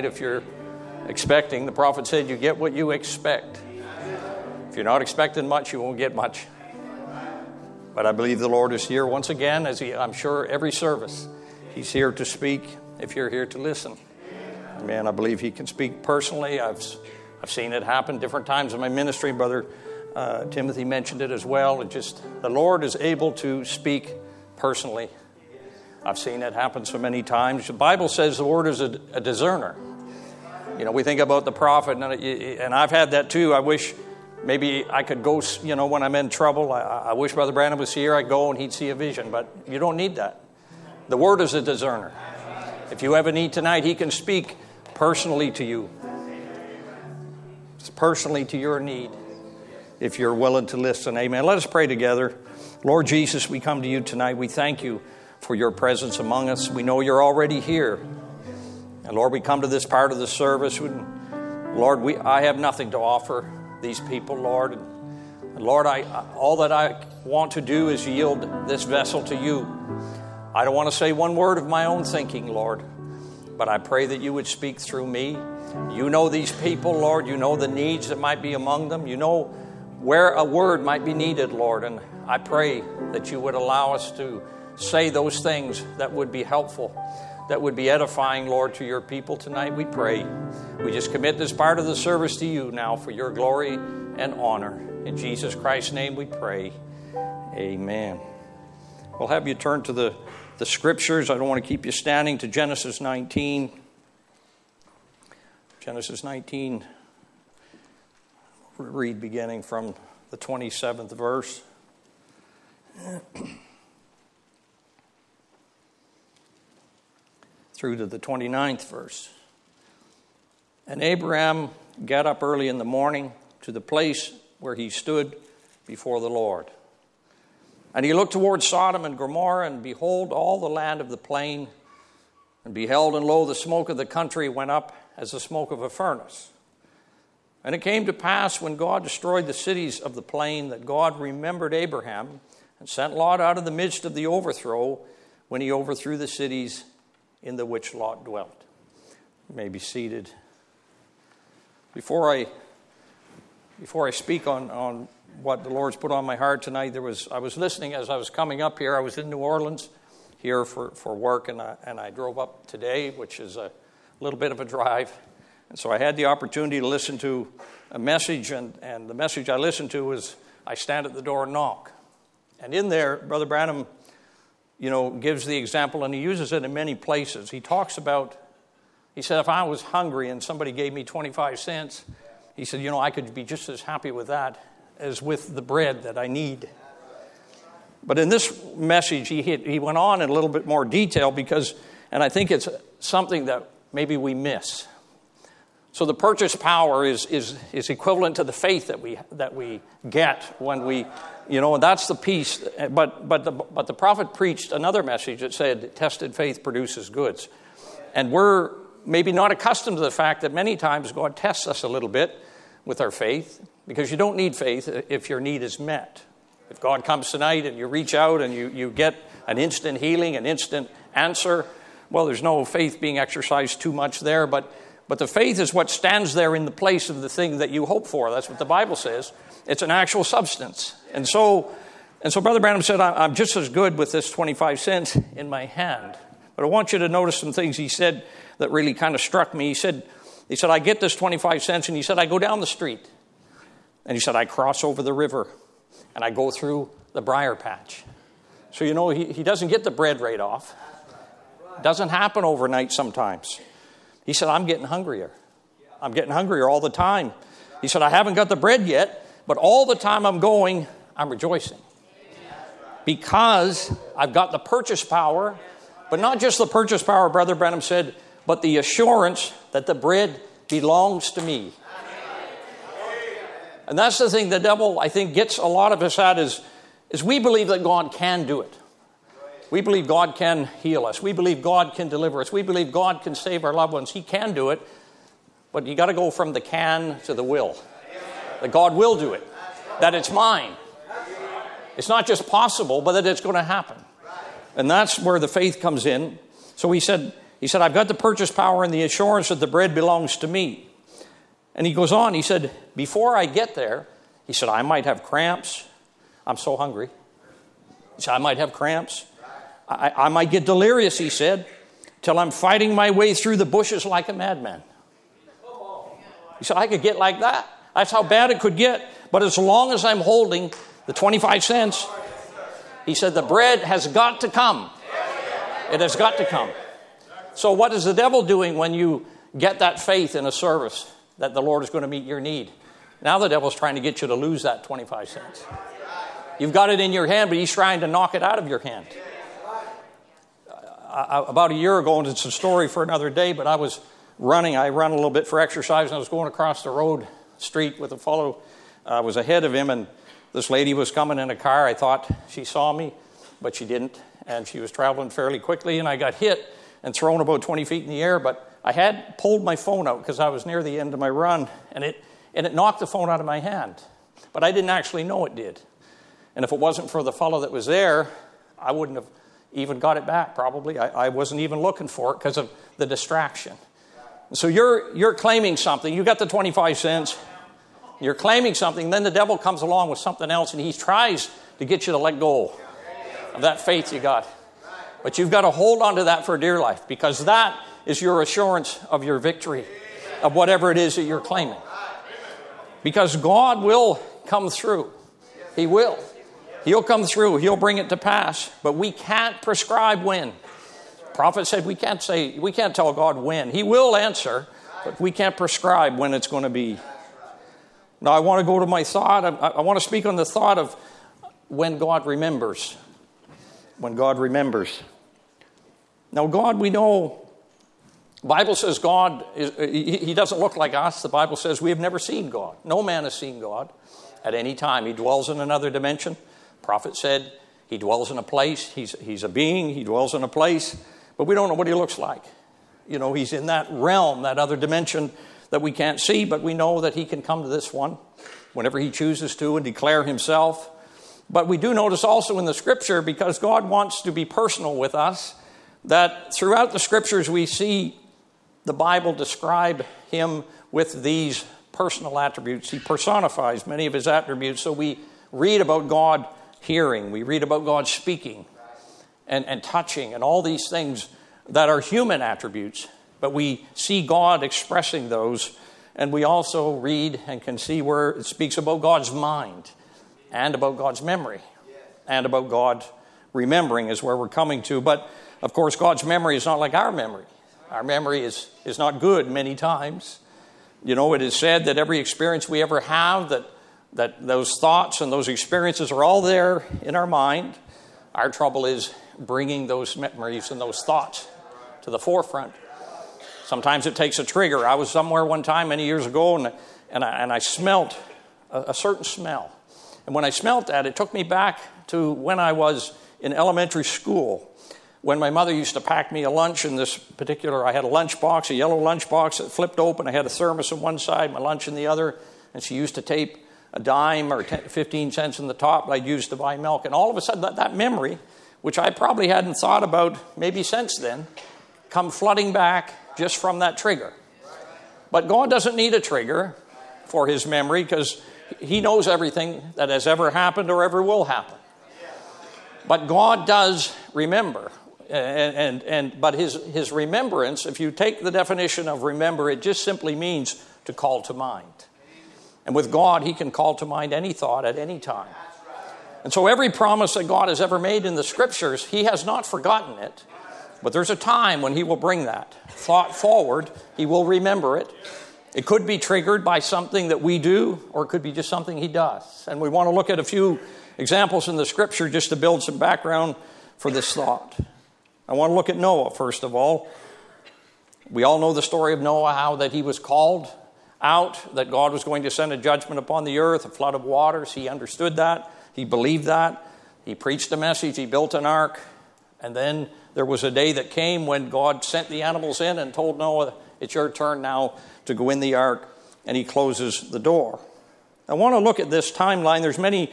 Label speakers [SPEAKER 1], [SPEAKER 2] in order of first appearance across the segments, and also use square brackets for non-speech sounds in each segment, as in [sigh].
[SPEAKER 1] tonight if you're expecting. The prophet said, You get what you expect. If you're not expecting much, you won't get much. But I believe the Lord is here once again, as he, I'm sure every service, He's here to speak if you're here to listen. Man, I believe He can speak personally. I've, I've seen it happen different times in my ministry. Brother uh, Timothy mentioned it as well. It just, the Lord is able to speak personally. I've seen it happen so many times. The Bible says the Lord is a, a discerner. You know, we think about the prophet, and, uh, and I've had that too. I wish maybe I could go, you know, when I'm in trouble. I, I wish Brother Branham was here. I'd go and he'd see a vision, but you don't need that. The Word is a discerner. If you have a need tonight, He can speak personally to you, it's personally to your need, if you're willing to listen. Amen. Let us pray together. Lord Jesus, we come to you tonight. We thank you for your presence among us. We know you're already here. And Lord, we come to this part of the service. Lord, we, I have nothing to offer these people, Lord. And Lord, I, all that I want to do is yield this vessel to you. I don't want to say one word of my own thinking, Lord, but I pray that you would speak through me. You know these people, Lord. You know the needs that might be among them. You know where a word might be needed, Lord. And I pray that you would allow us to say those things that would be helpful that would be edifying, Lord, to your people tonight. We pray. We just commit this part of the service to you now for your glory and honor. In Jesus Christ's name we pray. Amen. We'll have you turn to the, the scriptures. I don't want to keep you standing to Genesis 19. Genesis 19, read beginning from the 27th verse. [clears throat] through to the 29th verse. And Abraham got up early in the morning to the place where he stood before the Lord. And he looked toward Sodom and Gomorrah, and behold, all the land of the plain, and beheld, and lo, the smoke of the country went up as the smoke of a furnace. And it came to pass when God destroyed the cities of the plain that God remembered Abraham and sent Lot out of the midst of the overthrow when he overthrew the cities in the which Lot dwelt. You may be seated. Before I before I speak on, on what the Lord's put on my heart tonight, there was I was listening as I was coming up here. I was in New Orleans here for, for work, and I, and I drove up today, which is a little bit of a drive. And so I had the opportunity to listen to a message, and, and the message I listened to was I stand at the door and knock. And in there, Brother Branham you know, gives the example, and he uses it in many places. He talks about, he said, if I was hungry and somebody gave me 25 cents, he said, you know, I could be just as happy with that as with the bread that I need. But in this message, he, hit, he went on in a little bit more detail because, and I think it's something that maybe we miss. So the purchase power is, is, is equivalent to the faith that we, that we get when we, you know, and that's the piece. But, but, the, but the prophet preached another message that said, tested faith produces goods. And we're maybe not accustomed to the fact that many times God tests us a little bit with our faith because you don't need faith if your need is met. If God comes tonight and you reach out and you, you get an instant healing, an instant answer, well, there's no faith being exercised too much there, but but the faith is what stands there in the place of the thing that you hope for. That's what the Bible says. It's an actual substance. And so, and so Brother Branham said, I'm just as good with this 25 cents in my hand. But I want you to notice some things he said that really kind of struck me. He said, he said, I get this 25 cents, and he said, I go down the street. And he said, I cross over the river, and I go through the briar patch. So, you know, he, he doesn't get the bread right off. Doesn't happen overnight sometimes. He said, I'm getting hungrier. I'm getting hungrier all the time. He said, I haven't got the bread yet, but all the time I'm going, I'm rejoicing. Because I've got the purchase power, but not just the purchase power, Brother Branham said, but the assurance that the bread belongs to me. And that's the thing the devil, I think, gets a lot of us at is, is we believe that God can do it. We believe God can heal us. We believe God can deliver us. We believe God can save our loved ones. He can do it, but you got to go from the can to the will. That God will do it, that it's mine. It's not just possible, but that it's going to happen. And that's where the faith comes in. So he said, He said, I've got the purchase power and the assurance that the bread belongs to me. And he goes on, he said, Before I get there, he said, I might have cramps. I'm so hungry. He said, I might have cramps. I, I might get delirious, he said, till I'm fighting my way through the bushes like a madman. He said, I could get like that. That's how bad it could get. But as long as I'm holding the 25 cents, he said, the bread has got to come. It has got to come. So, what is the devil doing when you get that faith in a service that the Lord is going to meet your need? Now, the devil's trying to get you to lose that 25 cents. You've got it in your hand, but he's trying to knock it out of your hand. About a year ago, and it's a story for another day, but I was running. I run a little bit for exercise, and I was going across the road street with a fellow. I was ahead of him, and this lady was coming in a car. I thought she saw me, but she didn't, and she was traveling fairly quickly, and I got hit and thrown about 20 feet in the air. But I had pulled my phone out because I was near the end of my run, and it and it knocked the phone out of my hand. But I didn't actually know it did. And if it wasn't for the fellow that was there, I wouldn't have even got it back, probably. I, I wasn't even looking for it because of the distraction. So you're, you're claiming something. You got the 25 cents. You're claiming something. Then the devil comes along with something else and he tries to get you to let go of that faith you got. But you've got to hold on to that for dear life because that is your assurance of your victory of whatever it is that you're claiming. Because God will come through. He will. He'll come through, He'll bring it to pass, but we can't prescribe when. Prophet said we can't say, we can't tell God when. He will answer, but we can't prescribe when it's going to be. Now, I want to go to my thought. I, I want to speak on the thought of when God remembers. When God remembers. Now, God, we know, Bible says God, is, he doesn't look like us. The Bible says we have never seen God. No man has seen God at any time. He dwells in another dimension. Prophet said he dwells in a place, he's, he's a being, he dwells in a place, but we don't know what he looks like. You know, he's in that realm, that other dimension that we can't see, but we know that he can come to this one whenever he chooses to and declare himself. But we do notice also in the scripture, because God wants to be personal with us, that throughout the scriptures we see the Bible describe him with these personal attributes. He personifies many of his attributes, so we read about God hearing, we read about God speaking and, and touching, and all these things that are human attributes, but we see God expressing those. And we also read and can see where it speaks about God's mind and about God's memory and about God remembering, is where we're coming to. But of course, God's memory is not like our memory. Our memory is, is not good many times. You know, it is said that every experience we ever have, that that those thoughts and those experiences are all there in our mind. Our trouble is bringing those memories and those thoughts to the forefront. Sometimes it takes a trigger. I was somewhere one time many years ago and, and, I, and I smelt a, a certain smell. And when I smelt that, it took me back to when I was in elementary school when my mother used to pack me a lunch in this particular i had a lunch box a yellow lunch box that flipped open i had a thermos on one side my lunch in the other and she used to tape a dime or 10, 15 cents in the top I'd use to buy milk. And all of a sudden, that, that memory, which I probably hadn't thought about maybe since then, come flooding back just from that trigger. But God doesn't need a trigger for his memory because he knows everything that has ever happened or ever will happen. But God does remember. And, and, and, but his, his remembrance, if you take the definition of remember, it just simply means to call to mind. And with God, He can call to mind any thought at any time. And so, every promise that God has ever made in the scriptures, He has not forgotten it. But there's a time when He will bring that thought forward, He will remember it. It could be triggered by something that we do, or it could be just something He does. And we want to look at a few examples in the scripture just to build some background for this thought. I want to look at Noah, first of all. We all know the story of Noah, how that he was called out that God was going to send a judgment upon the earth, a flood of waters. He understood that. He believed that. He preached a message. He built an ark. And then there was a day that came when God sent the animals in and told Noah, It's your turn now to go in the ark. And he closes the door. I want to look at this timeline. There's many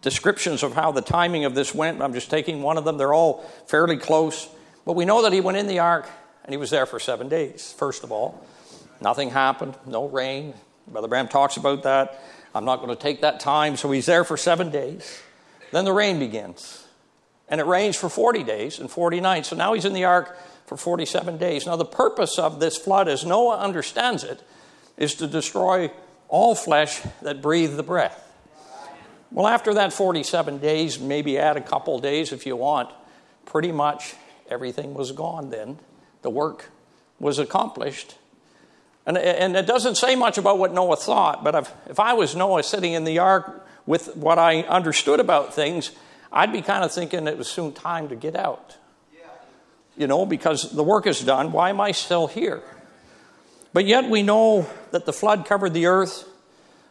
[SPEAKER 1] descriptions of how the timing of this went. I'm just taking one of them. They're all fairly close. But we know that he went in the ark And he was there for seven days, first of all. Nothing happened, no rain. Brother Branham talks about that. I'm not going to take that time. So he's there for seven days. Then the rain begins. And it rains for 40 days and 40 nights. So now he's in the ark for 47 days. Now, the purpose of this flood, as Noah understands it, is to destroy all flesh that breathe the breath. Well, after that 47 days, maybe add a couple days if you want, pretty much everything was gone then. The work was accomplished. And, and it doesn't say much about what Noah thought, but if, if I was Noah sitting in the ark with what I understood about things, I'd be kind of thinking it was soon time to get out. You know, because the work is done. Why am I still here? But yet we know that the flood covered the earth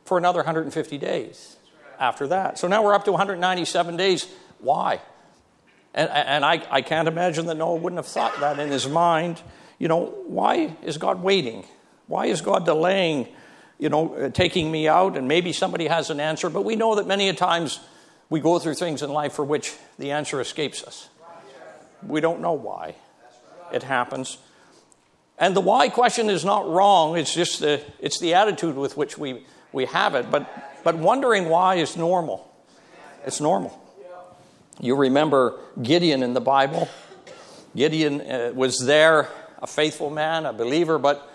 [SPEAKER 1] for another 150 days after that. So now we're up to 197 days. Why? And, and I, I can't imagine that Noah wouldn't have thought that in his mind. You know, why is God waiting? Why is God delaying, you know, uh, taking me out? And maybe somebody has an answer, but we know that many a times we go through things in life for which the answer escapes us. We don't know why it happens. And the why question is not wrong, it's just the, it's the attitude with which we, we have it. But, but wondering why is normal. It's normal. You remember Gideon in the Bible. Gideon uh, was there, a faithful man, a believer, but,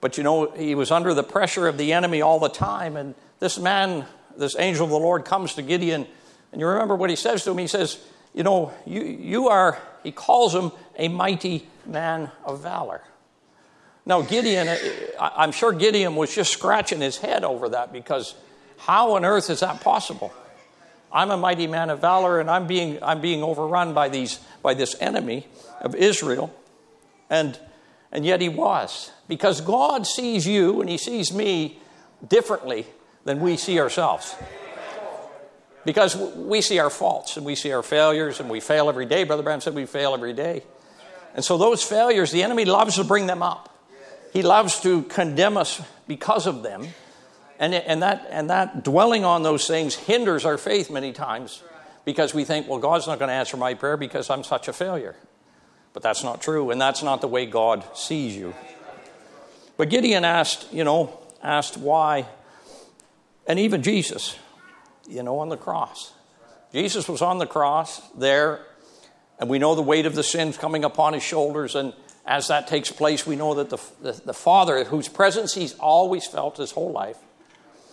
[SPEAKER 1] but you know, he was under the pressure of the enemy all the time. And this man, this angel of the Lord, comes to Gideon. And you remember what he says to him? He says, You know, you, you are, he calls him a mighty man of valor. Now, Gideon, eh, I'm sure Gideon was just scratching his head over that because how on earth is that possible? I'm a mighty man of valor and I'm being, I'm being overrun by, these, by this enemy of Israel. And, and yet he was. Because God sees you and he sees me differently than we see ourselves. Because we see our faults and we see our failures and we fail every day. Brother Branham said we fail every day. And so those failures, the enemy loves to bring them up. He loves to condemn us because of them. And, and, that, and that dwelling on those things hinders our faith many times because we think, well, God's not going to answer my prayer because I'm such a failure. But that's not true, and that's not the way God sees you. But Gideon asked, you know, asked why, and even Jesus, you know, on the cross. Jesus was on the cross there, and we know the weight of the sins coming upon his shoulders, and as that takes place, we know that the, the, the, Father, whose presence he's always felt his whole life,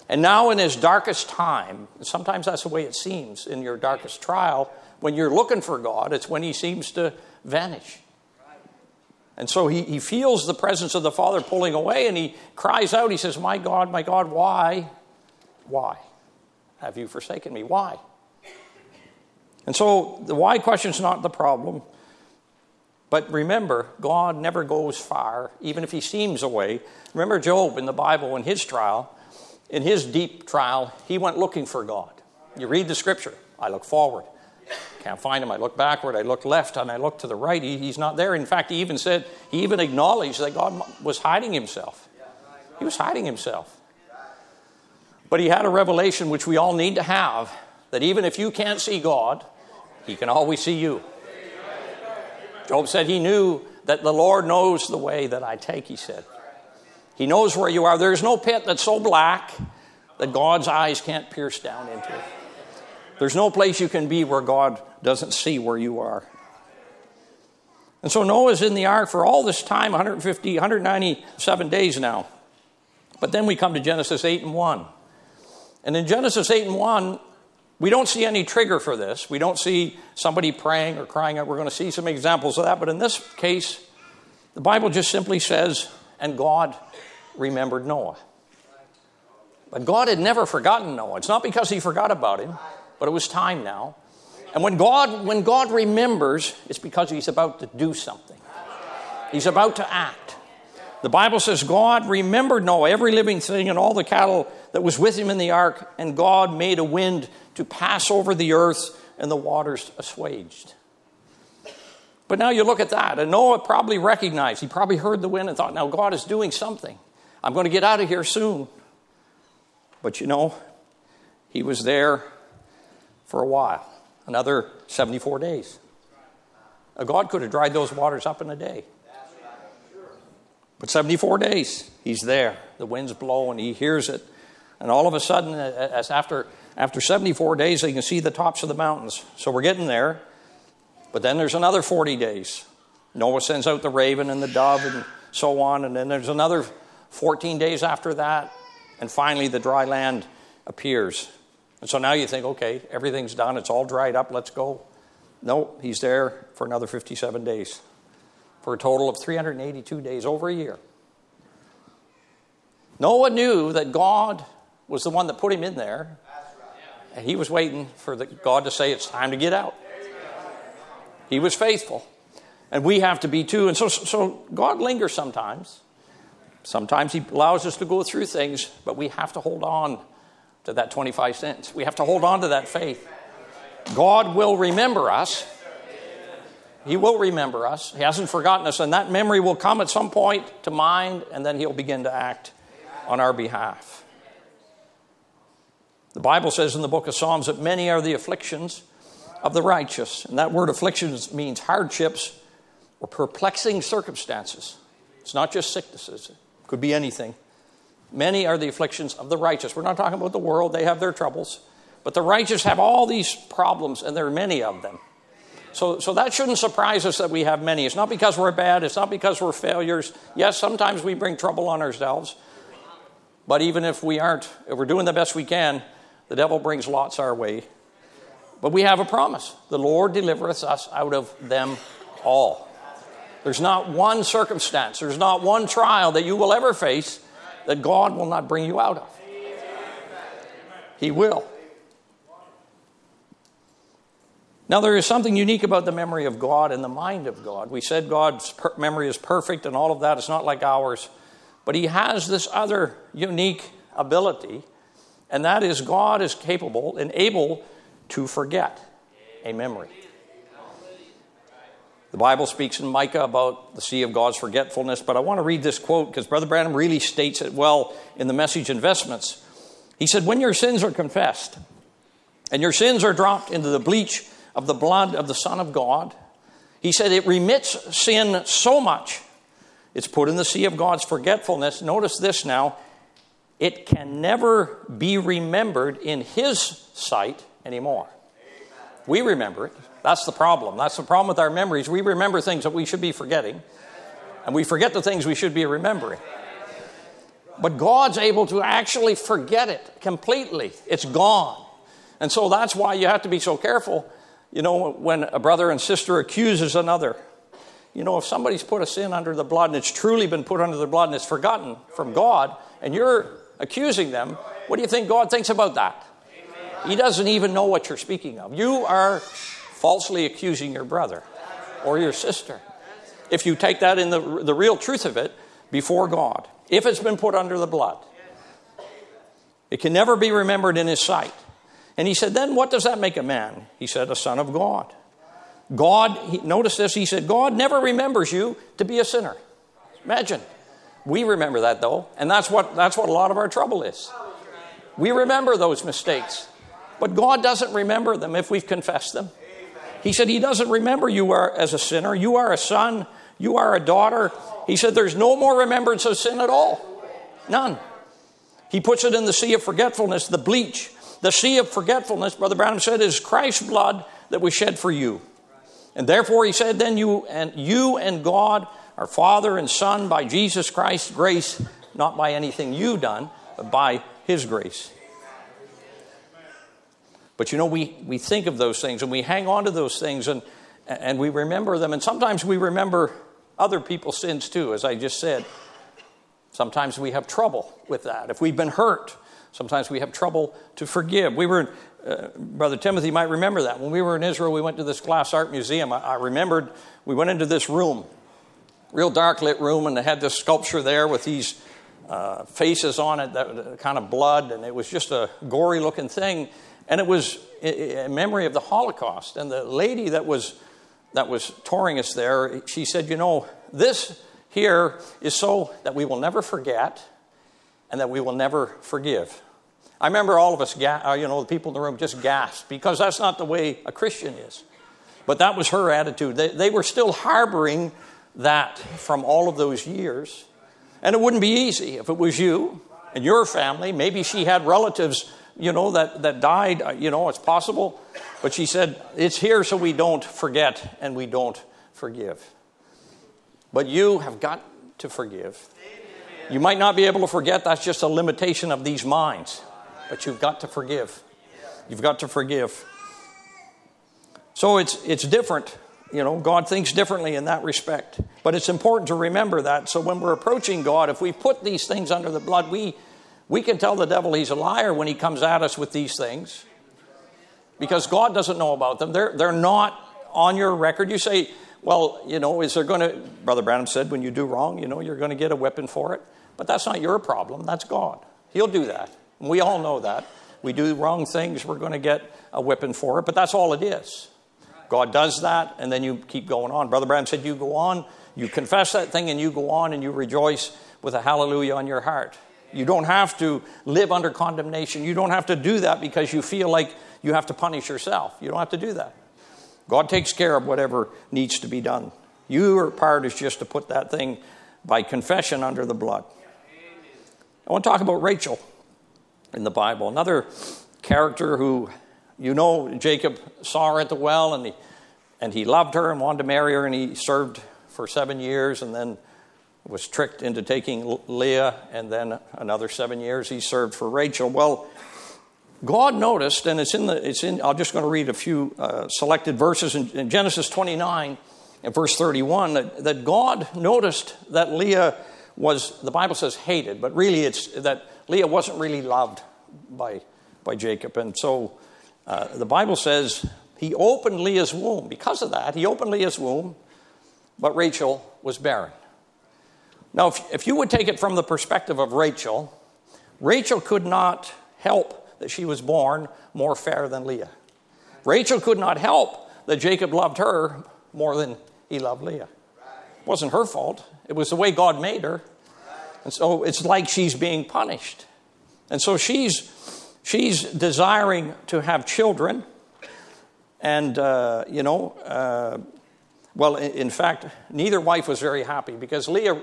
[SPEAKER 1] and now in his darkest time, sometimes that's the way it seems in your darkest trial, when you're looking for God, it's when he seems to vanish. And so he, he feels the presence of the Father pulling away and he cries out, he says, My God, my God, why? Why have you forsaken me? Why? And so the why question is not the problem. But remember, God never goes far, even if he seems away. Remember Job in the Bible in his trial, in his deep trial, he went looking for God. You read the scripture. I look forward. Can't find him. I look backward. I look left and I look to the right. He, he's not there. In fact, he even said, he even acknowledged that God was hiding himself. He was hiding himself. But he had a revelation which we all need to have that even if you can't see God, he can always see you. Job said he knew that the Lord knows the way that I take, he said. He knows where you are. There's no pit that's so black that God's eyes can't pierce down into it. There's no place you can be where God doesn't see where you are. And so Noah's in the ark for all this time 150, 197 days now. But then we come to Genesis 8 and 1. And in Genesis 8 and 1, we don't see any trigger for this. We don't see somebody praying or crying out. We're going to see some examples of that. But in this case, the Bible just simply says, and God remembered Noah. But God had never forgotten Noah. It's not because he forgot about him, but it was time now. And when God, when God remembers, it's because he's about to do something. He's about to act. The Bible says God remembered Noah, every living thing, and all the cattle that was with him in the ark, and God made a wind to pass over the earth, and the waters assuaged. But now you look at that, and Noah probably recognized, he probably heard the wind and thought, now God is doing something. I'm going to get out of here soon. But you know, he was there for a while, another 74 days. God could have dried those waters up in a day. But 74 days, he's there. The winds blow and he hears it. And all of a sudden, as after, after 74 days, they can see the tops of the mountains. So we're getting there. But then there's another 40 days. Noah sends out the raven and the dove and so on. And then there's another 14 days after that. And finally, the dry land appears. And so now you think, okay, everything's done. It's all dried up. Let's go. No, he's there for another 57 days for a total of 382 days, over a year. Noah knew that God was the one that put him in there. And he was waiting for the, God to say, It's time to get out. He was faithful. And we have to be too. And so, so God lingers sometimes. Sometimes He allows us to go through things, but we have to hold on to that 25 cents. We have to hold on to that faith. God will remember us. He will remember us. He hasn't forgotten us, and that memory will come at some point to mind, and then He'll begin to act on our behalf. The Bible says in the book of Psalms that many are the afflictions of the righteous. And that word afflictions means hardships or perplexing circumstances. It's not just sicknesses, it could be anything. Many are the afflictions of the righteous. We're not talking about the world, they have their troubles. But the righteous have all these problems, and there are many of them. So, so that shouldn't surprise us that we have many. It's not because we're bad, it's not because we're failures. Yes, sometimes we bring trouble on ourselves. But even if we aren't, if we're doing the best we can, the devil brings lots our way. But we have a promise the Lord delivereth us out of them all. There's not one circumstance, there's not one trial that you will ever face that God will not bring you out of. He will. Now, there is something unique about the memory of God and the mind of God. We said God's per- memory is perfect and all of that. It's not like ours. But He has this other unique ability, and that is God is capable and able to forget a memory. The Bible speaks in Micah about the sea of God's forgetfulness, but I want to read this quote because Brother Branham really states it well in the message Investments. He said, When your sins are confessed and your sins are dropped into the bleach of the blood of the Son of God, he said, it remits sin so much. It's put in the sea of God's forgetfulness. Notice this now it can never be remembered in His sight anymore. We remember it. That's the problem. That's the problem with our memories. We remember things that we should be forgetting, and we forget the things we should be remembering. But God's able to actually forget it completely. It's gone. And so that's why you have to be so careful. You know, when a brother and sister accuses another, you know, if somebody's put a sin under the blood and it's truly been put under the blood and it's forgotten from God, and you're accusing them, what do you think God thinks about that? He doesn't even know what you're speaking of. You are falsely accusing your brother or your sister. If you take that in the, the real truth of it before God, if it's been put under the blood, it can never be remembered in his sight. And he said, then what does that make a man? He said, a son of God. God, he, notice this, he said, God never remembers you to be a sinner. Imagine. We remember that though, and that's what, that's what a lot of our trouble is. We remember those mistakes. But God doesn't remember them if we've confessed them. He said, He doesn't remember you are as a sinner. You are a son. You are a daughter. He said, There's no more remembrance of sin at all. None. He puts it in the sea of forgetfulness, the bleach. The sea of forgetfulness, Brother Branham said, is Christ's blood that was shed for you. And therefore, he said, then you and you and God are Father and Son by Jesus Christ's grace, not by anything you've done, but by His grace. But you know, we, we think of those things and we hang on to those things and, and we remember them. And sometimes we remember other people's sins too, as I just said. Sometimes we have trouble with that. If we've been hurt, sometimes we have trouble to forgive. We were, uh, Brother Timothy might remember that. When we were in Israel, we went to this glass art museum. I, I remembered we went into this room, real dark lit room, and they had this sculpture there with these uh, faces on it, that kind of blood, and it was just a gory looking thing. And it was a memory of the Holocaust. And the lady that was, that was touring us there, she said, You know, this here is so that we will never forget and that we will never forgive. I remember all of us, uh, you know, the people in the room just gasped because that's not the way a Christian is. But that was her attitude. They, they were still harboring that from all of those years. And it wouldn't be easy if it was you and your family. Maybe she had relatives, you know, that, that died. Uh, you know, it's possible. But she said, It's here so we don't forget and we don't forgive. But you have got to forgive. You might not be able to forget, that's just a limitation of these minds. But you've got to forgive. You've got to forgive. So it's, it's different. You know, God thinks differently in that respect. But it's important to remember that. So when we're approaching God, if we put these things under the blood, we, we can tell the devil he's a liar when he comes at us with these things because God doesn't know about them. They're, they're not on your record. You say, well, you know, is there going to, Brother Branham said, when you do wrong, you know, you're going to get a whipping for it. But that's not your problem, that's God. He'll do that. We all know that. We do wrong things, we're going to get a whipping for it, but that's all it is. God does that, and then you keep going on. Brother Branham said, You go on, you confess that thing, and you go on and you rejoice with a hallelujah on your heart. You don't have to live under condemnation. You don't have to do that because you feel like you have to punish yourself. You don't have to do that. God takes care of whatever needs to be done. Your part is just to put that thing by confession under the blood. I want to talk about Rachel in the Bible. Another character who, you know, Jacob saw her at the well and he, and he loved her and wanted to marry her, and he served for seven years and then was tricked into taking Leah, and then another seven years he served for Rachel. Well, God noticed, and it's in the, it's in, I'm just going to read a few uh, selected verses in, in, Genesis 29 and verse 31, that, that God noticed that Leah was, the Bible says hated, but really it's that Leah wasn't really loved by, by Jacob. And so uh, the Bible says he opened Leah's womb. Because of that, he opened Leah's womb, but Rachel was barren. Now, if, if you would take it from the perspective of Rachel, Rachel could not help that she was born more fair than Leah. Rachel could not help that Jacob loved her more than he loved Leah. It wasn't her fault, it was the way God made her. And so it's like she's being punished. And so she's, she's desiring to have children. And, uh, you know, uh, well, in fact, neither wife was very happy because Leah,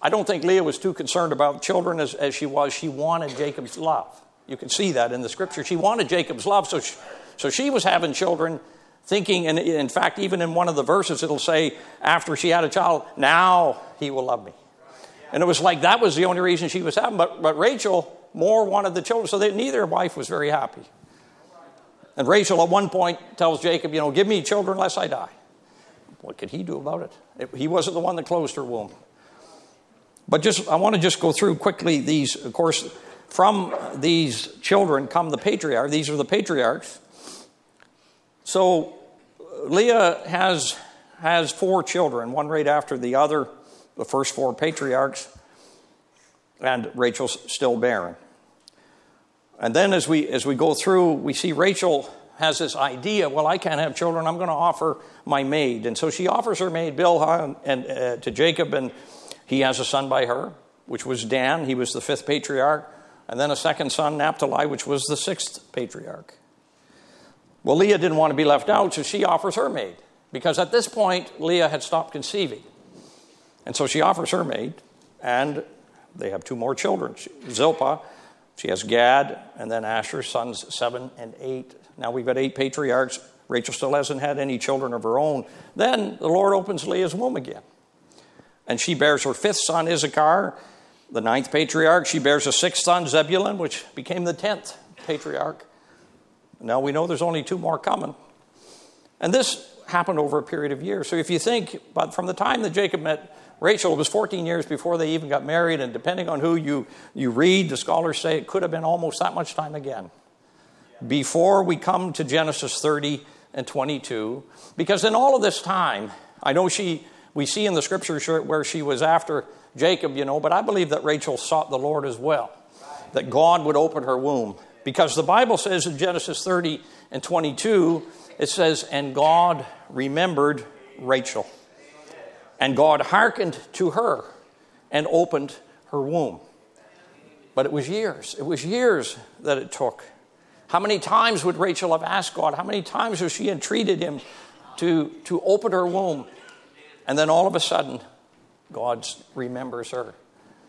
[SPEAKER 1] I don't think Leah was too concerned about children as, as she was. She wanted Jacob's love. You can see that in the scripture. She wanted Jacob's love, so she, so she was having children, thinking, and in fact, even in one of the verses, it'll say, after she had a child, now he will love me. And it was like that was the only reason she was having. But, but Rachel more wanted the children, so they, neither wife was very happy. And Rachel at one point tells Jacob, You know, give me children lest I die. What could he do about it? it he wasn't the one that closed her womb. But just, I want to just go through quickly these, of course, from these children come the patriarch. These are the patriarchs. So Leah has, has four children, one right after the other, the first four patriarchs, and Rachel's still barren. And then as we, as we go through, we see Rachel has this idea well, I can't have children, I'm going to offer my maid. And so she offers her maid Bilhah and, and uh, to Jacob, and he has a son by her, which was Dan. He was the fifth patriarch and then a second son, Naphtali, which was the sixth patriarch. Well, Leah didn't want to be left out, so she offers her maid, because at this point, Leah had stopped conceiving. And so she offers her maid, and they have two more children. Zilpah, she has Gad, and then Asher, sons seven and eight. Now we've got eight patriarchs. Rachel still hasn't had any children of her own. Then the Lord opens Leah's womb again. And she bears her fifth son, Issachar, the ninth patriarch. She bears a sixth son, Zebulun, which became the tenth patriarch. Now we know there's only two more coming. And this happened over a period of years. So if you think, but from the time that Jacob met Rachel, it was 14 years before they even got married, and depending on who you, you read, the scholars say it could have been almost that much time again. Before we come to Genesis 30 and 22, because in all of this time, I know she, we see in the scriptures where she was after Jacob, you know, but I believe that Rachel sought the Lord as well, that God would open her womb. Because the Bible says in Genesis 30 and 22, it says, And God remembered Rachel. And God hearkened to her and opened her womb. But it was years. It was years that it took. How many times would Rachel have asked God? How many times has she entreated him to, to open her womb? And then all of a sudden, God remembers her.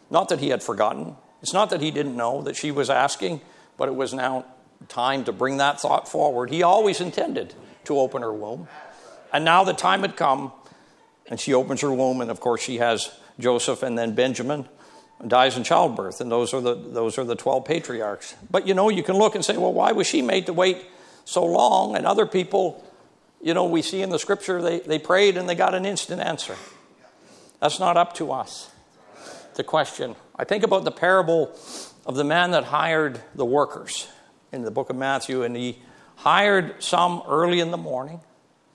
[SPEAKER 1] Not that he had forgotten. It's not that he didn't know that she was asking, but it was now time to bring that thought forward. He always intended to open her womb. And now the time had come, and she opens her womb, and of course she has Joseph and then Benjamin dies in childbirth, and those are the those are the twelve patriarchs. But you know, you can look and say, well, why was she made to wait so long? And other people, you know, we see in the scripture they, they prayed and they got an instant answer. That's not up to us. The question. I think about the parable of the man that hired the workers in the book of Matthew, and he hired some early in the morning.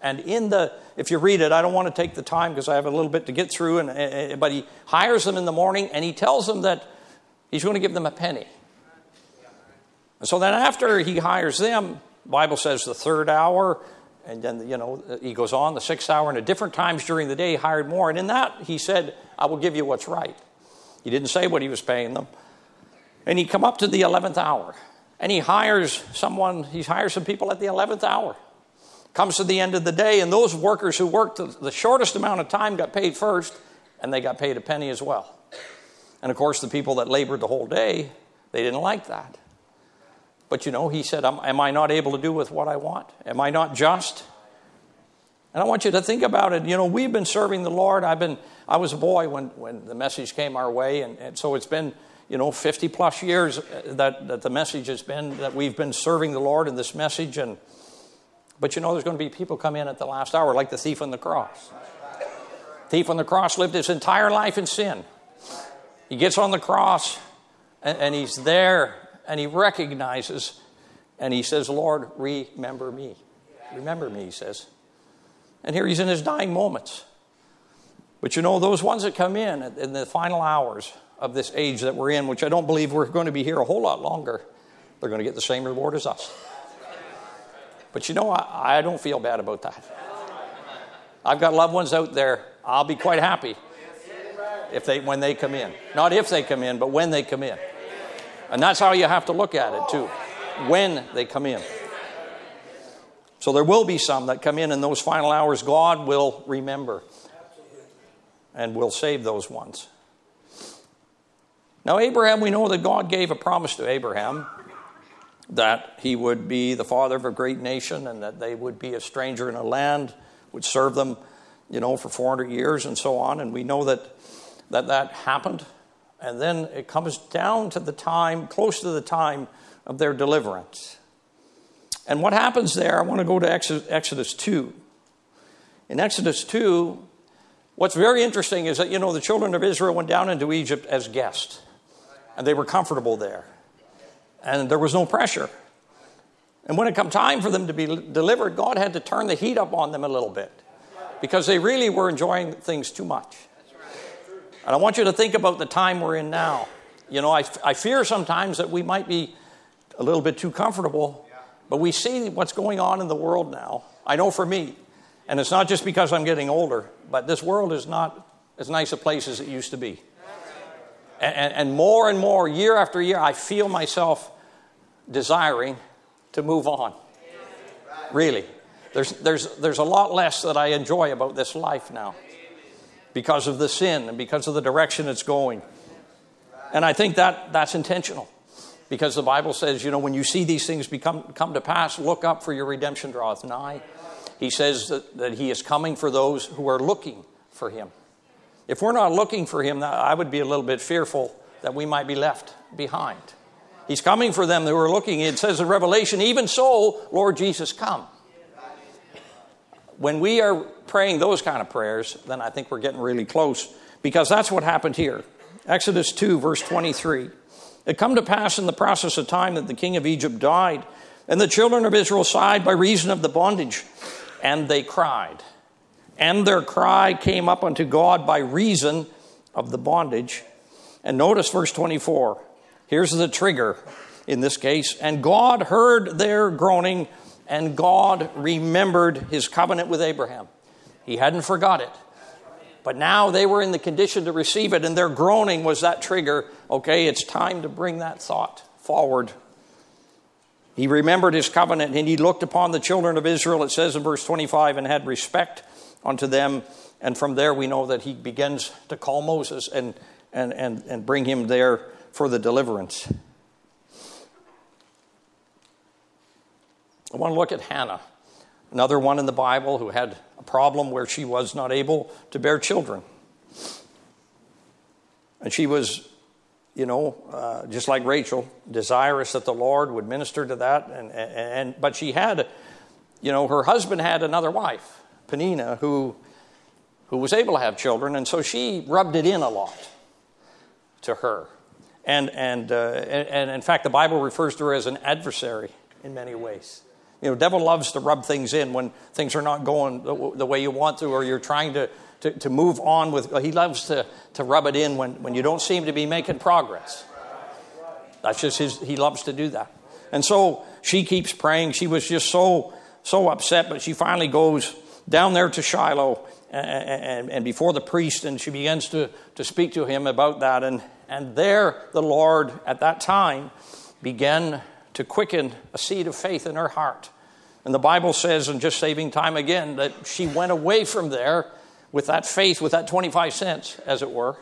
[SPEAKER 1] And in the, if you read it, I don't want to take the time because I have a little bit to get through, and, uh, but he hires them in the morning and he tells them that he's going to give them a penny. And so then after he hires them, Bible says the third hour, and then, you know, he goes on the sixth hour, and at different times during the day, hired more. And in that, he said, I will give you what's right. He didn't say what he was paying them. And he come up to the 11th hour, and he hires someone, he hires some people at the 11th hour. Comes to the end of the day, and those workers who worked the shortest amount of time got paid first, and they got paid a penny as well. And of course, the people that labored the whole day, they didn't like that. But you know, he said, Am I not able to do with what I want? Am I not just? And I want you to think about it. You know, we've been serving the Lord. I've been, I was a boy when, when the message came our way, and, and so it's been, you know, 50 plus years uh, that, that the message has been that we've been serving the Lord in this message. And but you know, there's going to be people come in at the last hour, like the thief on the cross. Thief on the cross lived his entire life in sin. He gets on the cross, and, and he's there, and he recognizes, and he says, Lord, remember me. Remember me, he says. And here he's in his dying moments. But you know, those ones that come in in the final hours of this age that we're in, which I don't believe we're going to be here a whole lot longer, they're going to get the same reward as us. But you know, I, I don't feel bad about that. I've got loved ones out there. I'll be quite happy if they when they come in. Not if they come in, but when they come in. And that's how you have to look at it too. When they come in. So there will be some that come in in those final hours. God will remember and will save those ones. Now, Abraham, we know that God gave a promise to Abraham that he would be the father of a great nation and that they would be a stranger in a land, would serve them, you know, for 400 years and so on. And we know that that, that happened. And then it comes down to the time, close to the time of their deliverance. And what happens there, I want to go to Exodus 2. In Exodus 2, what's very interesting is that, you know, the children of Israel went down into Egypt as guests, and they were comfortable there and there was no pressure. And when it come time for them to be delivered, God had to turn the heat up on them a little bit because they really were enjoying things too much. And I want you to think about the time we're in now. You know, I, I fear sometimes that we might be a little bit too comfortable, but we see what's going on in the world now. I know for me, and it's not just because I'm getting older, but this world is not as nice a place as it used to be. And, and more and more, year after year, I feel myself desiring to move on. Really. There's, there's, there's a lot less that I enjoy about this life now because of the sin and because of the direction it's going. And I think that that's intentional because the Bible says, you know, when you see these things become, come to pass, look up for your redemption draweth nigh. He says that, that he is coming for those who are looking for him. If we're not looking for him, I would be a little bit fearful that we might be left behind. He's coming for them that were looking. It says in Revelation, even so, Lord Jesus, come. When we are praying those kind of prayers, then I think we're getting really close because that's what happened here. Exodus 2, verse 23. It come to pass in the process of time that the king of Egypt died, and the children of Israel sighed by reason of the bondage, and they cried. And their cry came up unto God by reason of the bondage. And notice verse 24. Here's the trigger in this case. And God heard their groaning, and God remembered his covenant with Abraham. He hadn't forgot it. But now they were in the condition to receive it, and their groaning was that trigger. Okay, it's time to bring that thought forward. He remembered his covenant, and he looked upon the children of Israel, it says in verse 25, and had respect unto them. And from there, we know that he begins to call Moses. And and, and, and bring him there for the deliverance. I want to look at Hannah, another one in the Bible who had a problem where she was not able to bear children. And she was, you know, uh, just like Rachel, desirous that the Lord would minister to that. And, and, but she had, you know, her husband had another wife, Penina, who, who was able to have children. And so she rubbed it in a lot to her. And, and, uh, and, and in fact, the Bible refers to her as an adversary in many ways. You know, devil loves to rub things in when things are not going the, the way you want to, or you're trying to, to, to, move on with. He loves to, to rub it in when, when you don't seem to be making progress. That's just his, he loves to do that. And so she keeps praying. She was just so, so upset, but she finally goes down there to Shiloh and, and, and before the priest, and she begins to, to speak to him about that. And, and there, the Lord at that time began to quicken a seed of faith in her heart. And the Bible says, and just saving time again, that she went away from there with that faith, with that 25 cents, as it were.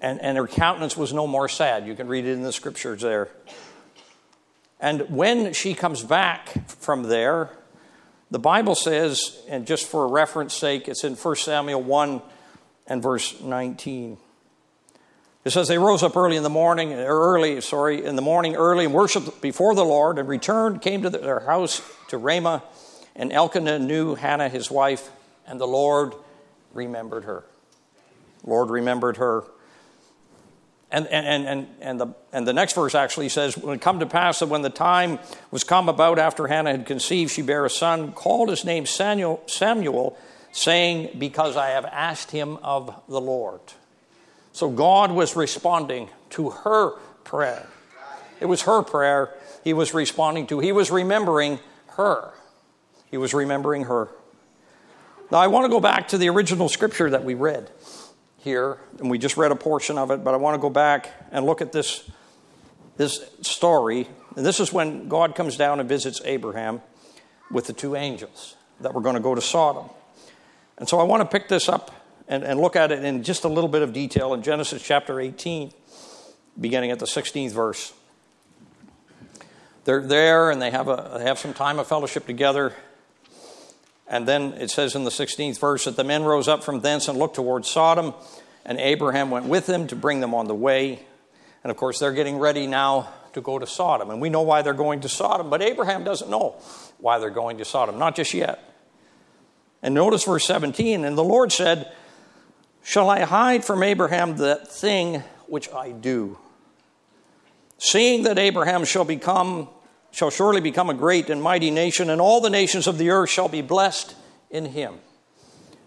[SPEAKER 1] And, and her countenance was no more sad. You can read it in the scriptures there. And when she comes back from there, the Bible says, and just for reference sake, it's in 1 Samuel 1 and verse 19. It says they rose up early in the morning, early, sorry, in the morning early and worshiped before the Lord and returned, came to their house to Ramah, and Elkanah knew Hannah his wife, and the Lord remembered her. Lord remembered her. And, and, and, and, the, and the next verse actually says, When it come to pass that when the time was come about after Hannah had conceived, she bare a son, called his name Samuel, Samuel saying, Because I have asked him of the Lord. So God was responding to her prayer. It was her prayer he was responding to. He was remembering her. He was remembering her. Now, I want to go back to the original scripture that we read here, and we just read a portion of it, but I want to go back and look at this, this story. And this is when God comes down and visits Abraham with the two angels that were going to go to Sodom. And so I want to pick this up and, and look at it in just a little bit of detail in Genesis chapter 18, beginning at the 16th verse. They're there and they have, a, they have some time of fellowship together. And then it says in the 16th verse that the men rose up from thence and looked towards Sodom, and Abraham went with them to bring them on the way. And of course, they're getting ready now to go to Sodom. And we know why they're going to Sodom, but Abraham doesn't know why they're going to Sodom, not just yet. And notice verse 17 And the Lord said, Shall I hide from Abraham that thing which I do? Seeing that Abraham shall become shall surely become a great and mighty nation, and all the nations of the earth shall be blessed in him.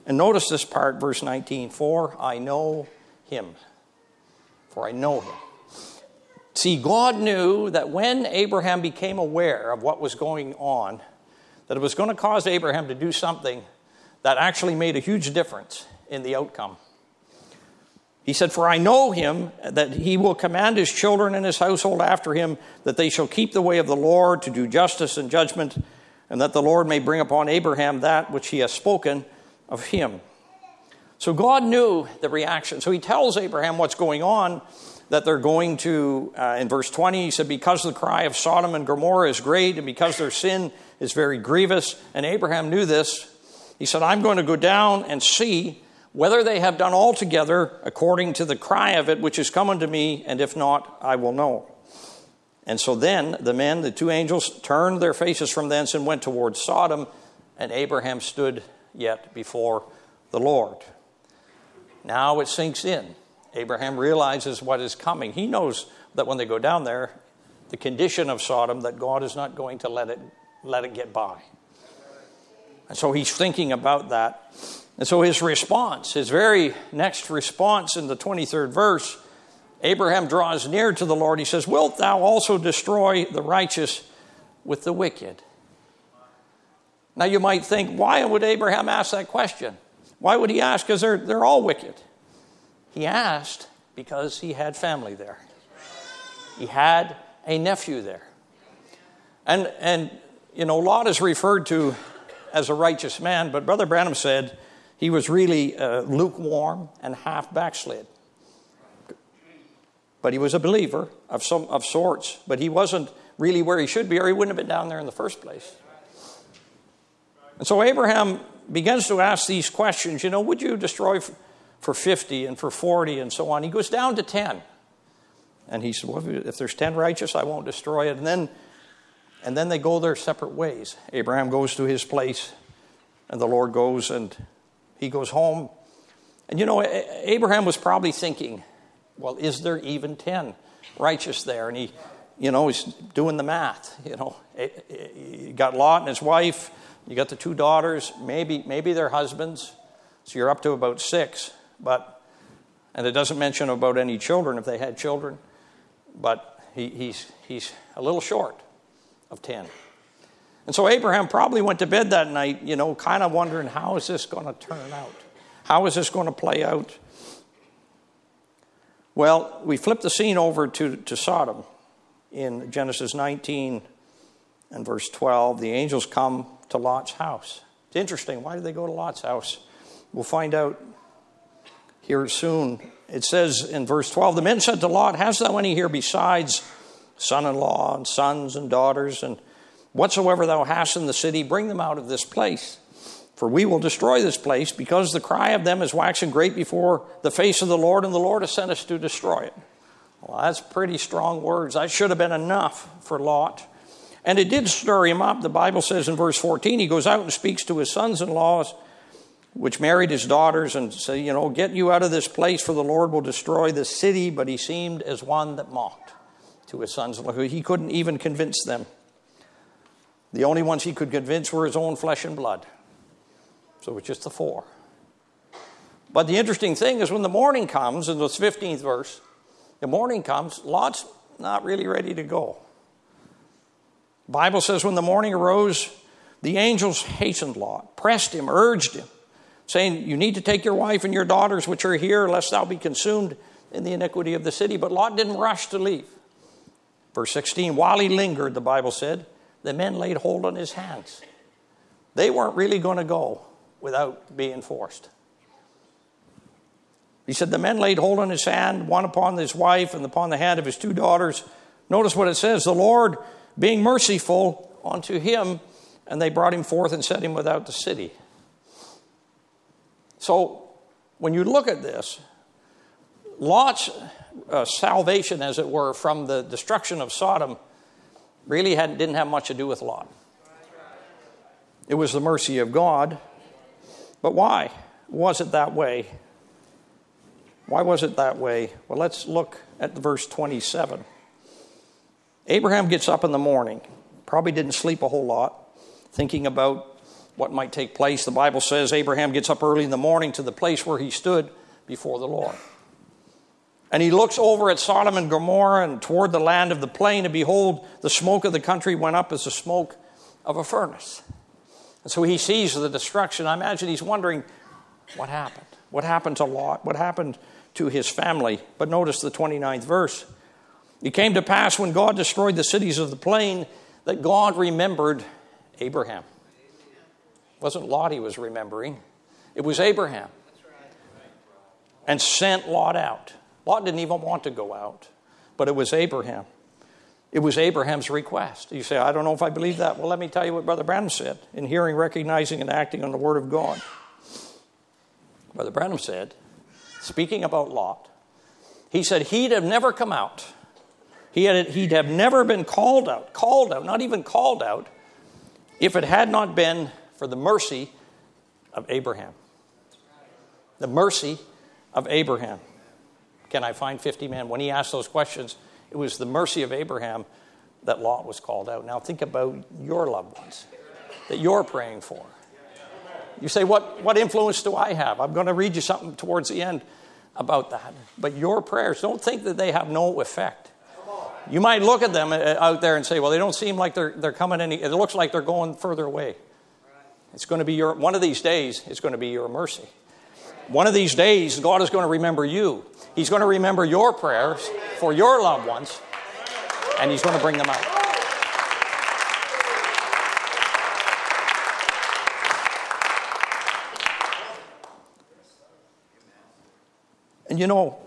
[SPEAKER 1] And notice this part, verse 19 For I know him. For I know him. See, God knew that when Abraham became aware of what was going on, that it was going to cause Abraham to do something that actually made a huge difference in the outcome. He said, For I know him, that he will command his children and his household after him, that they shall keep the way of the Lord to do justice and judgment, and that the Lord may bring upon Abraham that which he has spoken of him. So God knew the reaction. So he tells Abraham what's going on, that they're going to, uh, in verse 20, he said, Because the cry of Sodom and Gomorrah is great, and because their sin is very grievous, and Abraham knew this, he said, I'm going to go down and see whether they have done altogether according to the cry of it which is come unto me, and if not, I will know. And so then the men, the two angels, turned their faces from thence and went towards Sodom, and Abraham stood yet before the Lord. Now it sinks in. Abraham realizes what is coming. He knows that when they go down there, the condition of Sodom, that God is not going to let it, let it get by. And so he's thinking about that. And so his response, his very next response in the 23rd verse, Abraham draws near to the Lord. He says, Wilt thou also destroy the righteous with the wicked? Now you might think, why would Abraham ask that question? Why would he ask? Because they're, they're all wicked. He asked because he had family there, he had a nephew there. And, and you know, Lot is referred to as a righteous man, but Brother Branham said, he was really uh, lukewarm and half backslid. but he was a believer of some of sorts, but he wasn't really where he should be, or he wouldn't have been down there in the first place. And so Abraham begins to ask these questions. You know, would you destroy for 50 and for 40 and so on? He goes down to 10. And he said, Well, if there's 10 righteous, I won't destroy it. And then, and then they go their separate ways. Abraham goes to his place, and the Lord goes and he goes home. And you know, Abraham was probably thinking, Well, is there even 10 righteous there? And he, you know, he's doing the math. You know, you got Lot and his wife, you got the two daughters, maybe, maybe their husbands. So you're up to about six. But, and it doesn't mention about any children if they had children. But he, he's, he's a little short of 10. And so Abraham probably went to bed that night, you know, kind of wondering how is this going to turn out? How is this going to play out? Well, we flip the scene over to, to Sodom in Genesis 19 and verse 12. The angels come to Lot's house. It's interesting. Why did they go to Lot's house? We'll find out here soon. It says in verse 12 The men said to Lot, Hast thou any here besides son in law and sons and daughters, and whatsoever thou hast in the city, bring them out of this place? For we will destroy this place, because the cry of them is waxing great before the face of the Lord, and the Lord has sent us to destroy it. Well, that's pretty strong words. That should have been enough for Lot. And it did stir him up. The Bible says in verse 14, he goes out and speaks to his sons in laws, which married his daughters, and say, You know, get you out of this place, for the Lord will destroy the city. But he seemed as one that mocked to his sons in law. He couldn't even convince them. The only ones he could convince were his own flesh and blood. So it's just the four. But the interesting thing is when the morning comes, in the 15th verse, the morning comes, Lot's not really ready to go. Bible says when the morning arose, the angels hastened Lot, pressed him, urged him, saying, You need to take your wife and your daughters which are here, lest thou be consumed in the iniquity of the city. But Lot didn't rush to leave. Verse 16, while he lingered, the Bible said, the men laid hold on his hands. They weren't really going to go without being forced. He said, The men laid hold on his hand, one upon his wife and upon the hand of his two daughters. Notice what it says the Lord being merciful unto him, and they brought him forth and set him without the city. So, when you look at this, Lot's uh, salvation, as it were, from the destruction of Sodom really had, didn't have much to do with Lot. It was the mercy of God. But why was it that way? Why was it that way? Well, let's look at verse 27. Abraham gets up in the morning, probably didn't sleep a whole lot, thinking about what might take place. The Bible says Abraham gets up early in the morning to the place where he stood before the Lord. And he looks over at Sodom and Gomorrah and toward the land of the plain, and behold, the smoke of the country went up as the smoke of a furnace. And so he sees the destruction. I imagine he's wondering, what happened? What happened to Lot? What happened to his family? But notice the 29th verse. It came to pass when God destroyed the cities of the plain that God remembered Abraham. It wasn't Lot he was remembering, it was Abraham. And sent Lot out. Lot didn't even want to go out, but it was Abraham. It was Abraham's request. You say, I don't know if I believe that. Well, let me tell you what Brother Branham said in hearing, recognizing, and acting on the Word of God. Brother Branham said, speaking about Lot, he said he'd have never come out he had, he'd have never been called out, called out, not even called out, if it had not been for the mercy of Abraham. The mercy of Abraham. Can I find 50 men? When he asked those questions, it was the mercy of Abraham that Lot was called out. Now think about your loved ones that you're praying for. You say, what, what influence do I have? I'm going to read you something towards the end about that. But your prayers, don't think that they have no effect. You might look at them uh, out there and say, well, they don't seem like they're, they're coming any, it looks like they're going further away. It's going to be your, one of these days, it's going to be your mercy. One of these days, God is going to remember you. He's going to remember your prayers for your loved ones, and He's going to bring them out. And you know,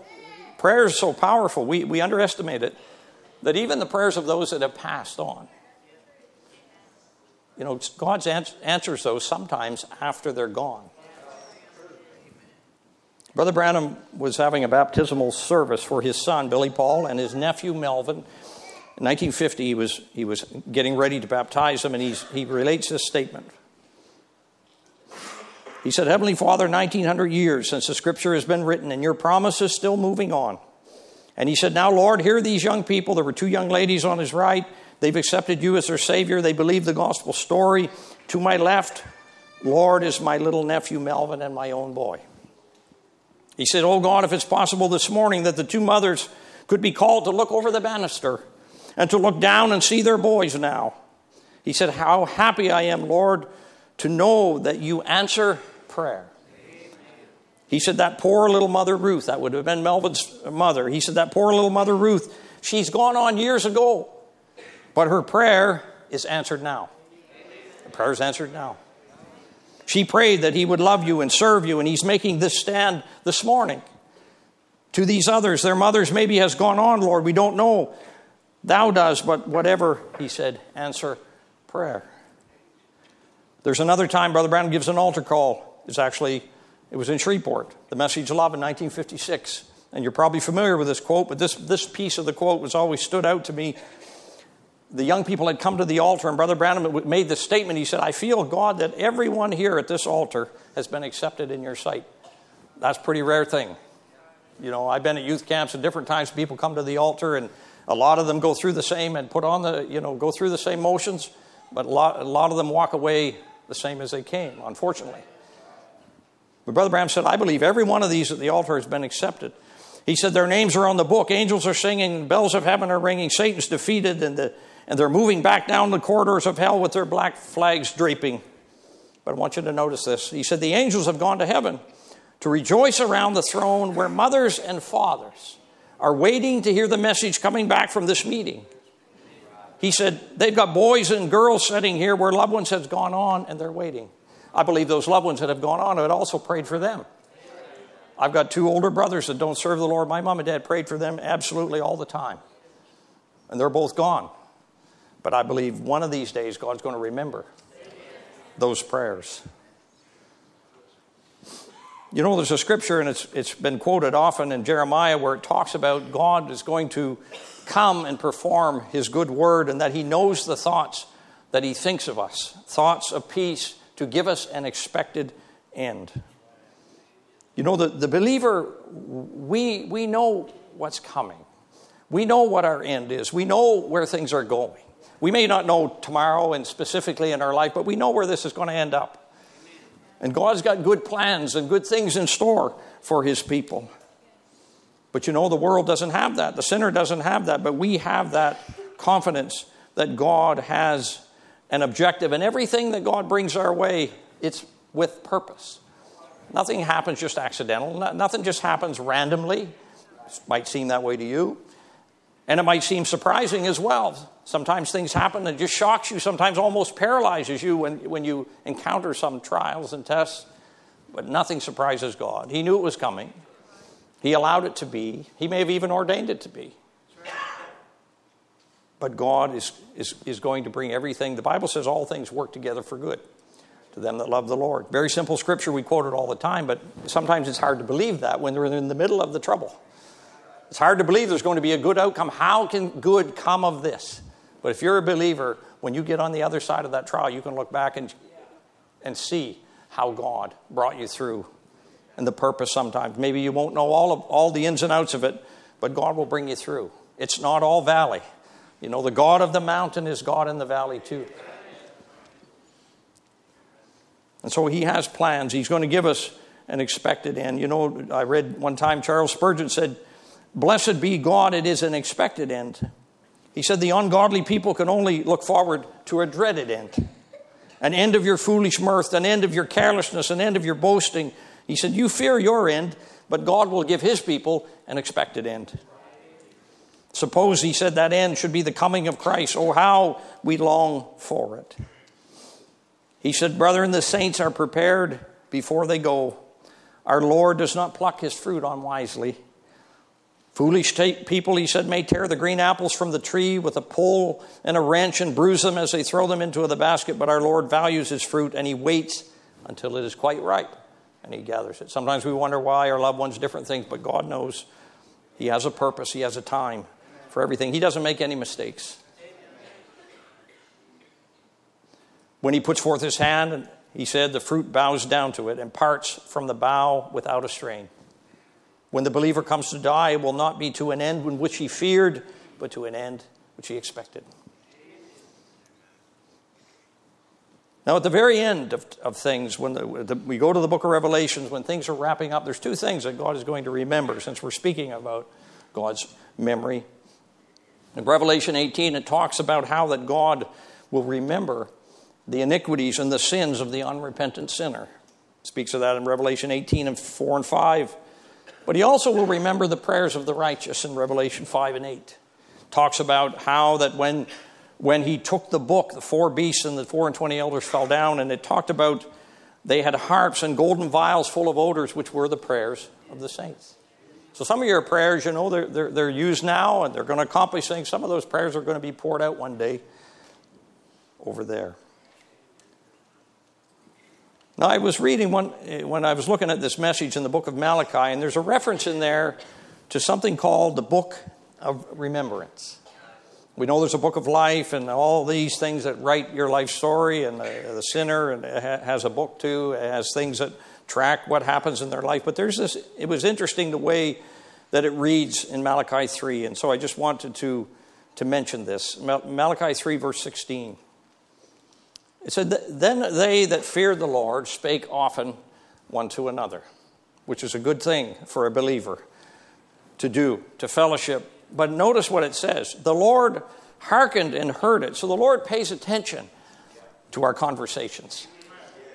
[SPEAKER 1] Prayer is so powerful, we, we underestimate it, that even the prayers of those that have passed on, you know, God answers those sometimes after they're gone. Brother Branham was having a baptismal service for his son, Billy Paul, and his nephew, Melvin. In 1950, he was, he was getting ready to baptize them, and he's, he relates this statement. He said, Heavenly Father, 1900 years since the scripture has been written, and your promise is still moving on. And he said, Now, Lord, here are these young people. There were two young ladies on his right. They've accepted you as their Savior. They believe the gospel story. To my left, Lord, is my little nephew Melvin and my own boy. He said, Oh God, if it's possible this morning that the two mothers could be called to look over the banister and to look down and see their boys now. He said, How happy I am, Lord, to know that you answer prayer. He said, That poor little mother Ruth, that would have been Melvin's mother. He said, That poor little mother Ruth, she's gone on years ago, but her prayer is answered now. The prayer is answered now. She prayed that he would love you and serve you, and he's making this stand this morning. To these others, their mothers maybe has gone on, Lord, we don't know. Thou does, but whatever, he said, answer prayer. There's another time Brother Branham gives an altar call. It's actually, it was in Shreveport, the message of love in 1956. And you're probably familiar with this quote, but this, this piece of the quote was always stood out to me the young people had come to the altar, and Brother Branham made the statement. He said, I feel, God, that everyone here at this altar has been accepted in your sight. That's a pretty rare thing. You know, I've been at youth camps at different times. People come to the altar, and a lot of them go through the same and put on the, you know, go through the same motions, but a lot, a lot of them walk away the same as they came, unfortunately. But Brother Branham said, I believe every one of these at the altar has been accepted. He said, Their names are on the book. Angels are singing, bells of heaven are ringing, Satan's defeated, and the and they're moving back down the corridors of hell with their black flags draping. But I want you to notice this. He said, The angels have gone to heaven to rejoice around the throne where mothers and fathers are waiting to hear the message coming back from this meeting. He said, They've got boys and girls sitting here where loved ones have gone on and they're waiting. I believe those loved ones that have gone on had also prayed for them. I've got two older brothers that don't serve the Lord. My mom and dad prayed for them absolutely all the time. And they're both gone. But I believe one of these days God's going to remember those prayers. You know, there's a scripture, and it's, it's been quoted often in Jeremiah where it talks about God is going to come and perform his good word and that he knows the thoughts that he thinks of us thoughts of peace to give us an expected end. You know, the, the believer, we, we know what's coming. We know what our end is. We know where things are going. We may not know tomorrow and specifically in our life, but we know where this is going to end up. And God's got good plans and good things in store for his people. But you know, the world doesn't have that. The sinner doesn't have that. But we have that confidence that God has an objective. And everything that God brings our way, it's with purpose. Nothing happens just accidental, nothing just happens randomly. It might seem that way to you. And it might seem surprising as well. Sometimes things happen that just shocks you, sometimes almost paralyzes you when, when you encounter some trials and tests. But nothing surprises God. He knew it was coming, He allowed it to be, He may have even ordained it to be. But God is, is, is going to bring everything. The Bible says all things work together for good to them that love the Lord. Very simple scripture, we quote it all the time, but sometimes it's hard to believe that when they're in the middle of the trouble. It's hard to believe there's going to be a good outcome. How can good come of this? But if you're a believer, when you get on the other side of that trial, you can look back and, and see how God brought you through and the purpose sometimes. Maybe you won't know all of all the ins and outs of it, but God will bring you through. It's not all valley. You know, the God of the mountain is God in the valley too. And so he has plans. He's going to give us an expected end. You know, I read one time Charles Spurgeon said, Blessed be God, it is an expected end. He said the ungodly people can only look forward to a dreaded end an end of your foolish mirth, an end of your carelessness, an end of your boasting. He said, You fear your end, but God will give his people an expected end. Suppose, he said, that end should be the coming of Christ. Oh, how we long for it. He said, Brethren, the saints are prepared before they go. Our Lord does not pluck his fruit unwisely. Foolish people, he said, may tear the green apples from the tree with a pole and a wrench and bruise them as they throw them into the basket, but our Lord values his fruit and he waits until it is quite ripe and he gathers it. Sometimes we wonder why our loved ones different things, but God knows he has a purpose, he has a time for everything. He doesn't make any mistakes. When he puts forth his hand, he said, the fruit bows down to it and parts from the bough without a strain. When the believer comes to die, it will not be to an end in which he feared, but to an end which he expected. Now, at the very end of, of things, when the, the, we go to the book of Revelations, when things are wrapping up, there's two things that God is going to remember since we're speaking about God's memory. In Revelation 18, it talks about how that God will remember the iniquities and the sins of the unrepentant sinner. It speaks of that in Revelation 18 and 4 and 5. But he also will remember the prayers of the righteous in Revelation 5 and 8. Talks about how that when, when he took the book, the four beasts and the four and twenty elders fell down, and it talked about they had harps and golden vials full of odors, which were the prayers of the saints. So some of your prayers, you know, they're, they're, they're used now and they're going to accomplish things. Some of those prayers are going to be poured out one day over there. Now, I was reading one, eh, when I was looking at this message in the book of Malachi, and there's a reference in there to something called the book of remembrance. We know there's a book of life and all these things that write your life story, and the, the sinner and has a book too, has things that track what happens in their life. But there's this, it was interesting the way that it reads in Malachi 3, and so I just wanted to, to mention this. Malachi 3, verse 16. It said, Then they that feared the Lord spake often one to another, which is a good thing for a believer to do, to fellowship. But notice what it says the Lord hearkened and heard it. So the Lord pays attention to our conversations,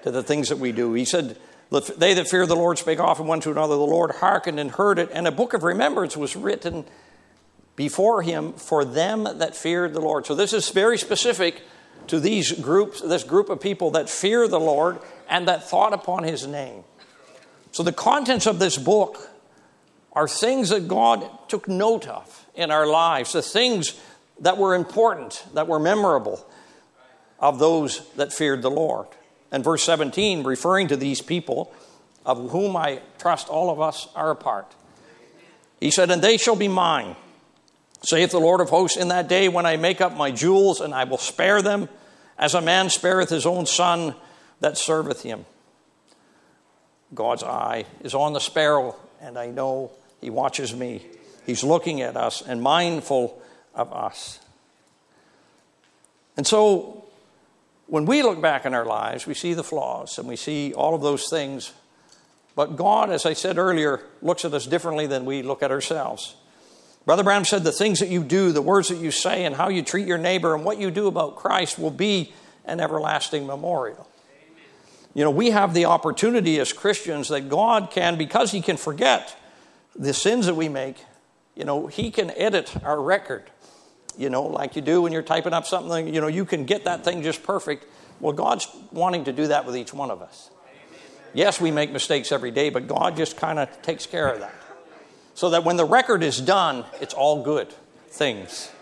[SPEAKER 1] to the things that we do. He said, They that fear the Lord spake often one to another. The Lord hearkened and heard it. And a book of remembrance was written before him for them that feared the Lord. So this is very specific to these groups, this group of people that fear the Lord and that thought upon his name. So the contents of this book are things that God took note of in our lives, the things that were important, that were memorable of those that feared the Lord. And verse 17, referring to these people, of whom I trust all of us are a part. He said, And they shall be mine, saith the Lord of hosts, in that day when I make up my jewels, and I will spare them as a man spareth his own son that serveth him. God's eye is on the sparrow, and I know he watches me. He's looking at us and mindful of us. And so, when we look back in our lives, we see the flaws and we see all of those things. But God, as I said earlier, looks at us differently than we look at ourselves. Brother Branham said the things that you do, the words that you say, and how you treat your neighbor and what you do about Christ will be an everlasting memorial. You know, we have the opportunity as Christians that God can, because He can forget the sins that we make, you know, He can edit our record. You know, like you do when you're typing up something, you know, you can get that thing just perfect. Well, God's wanting to do that with each one of us. Yes, we make mistakes every day, but God just kind of takes care of that so that when the record is done, it's all good things.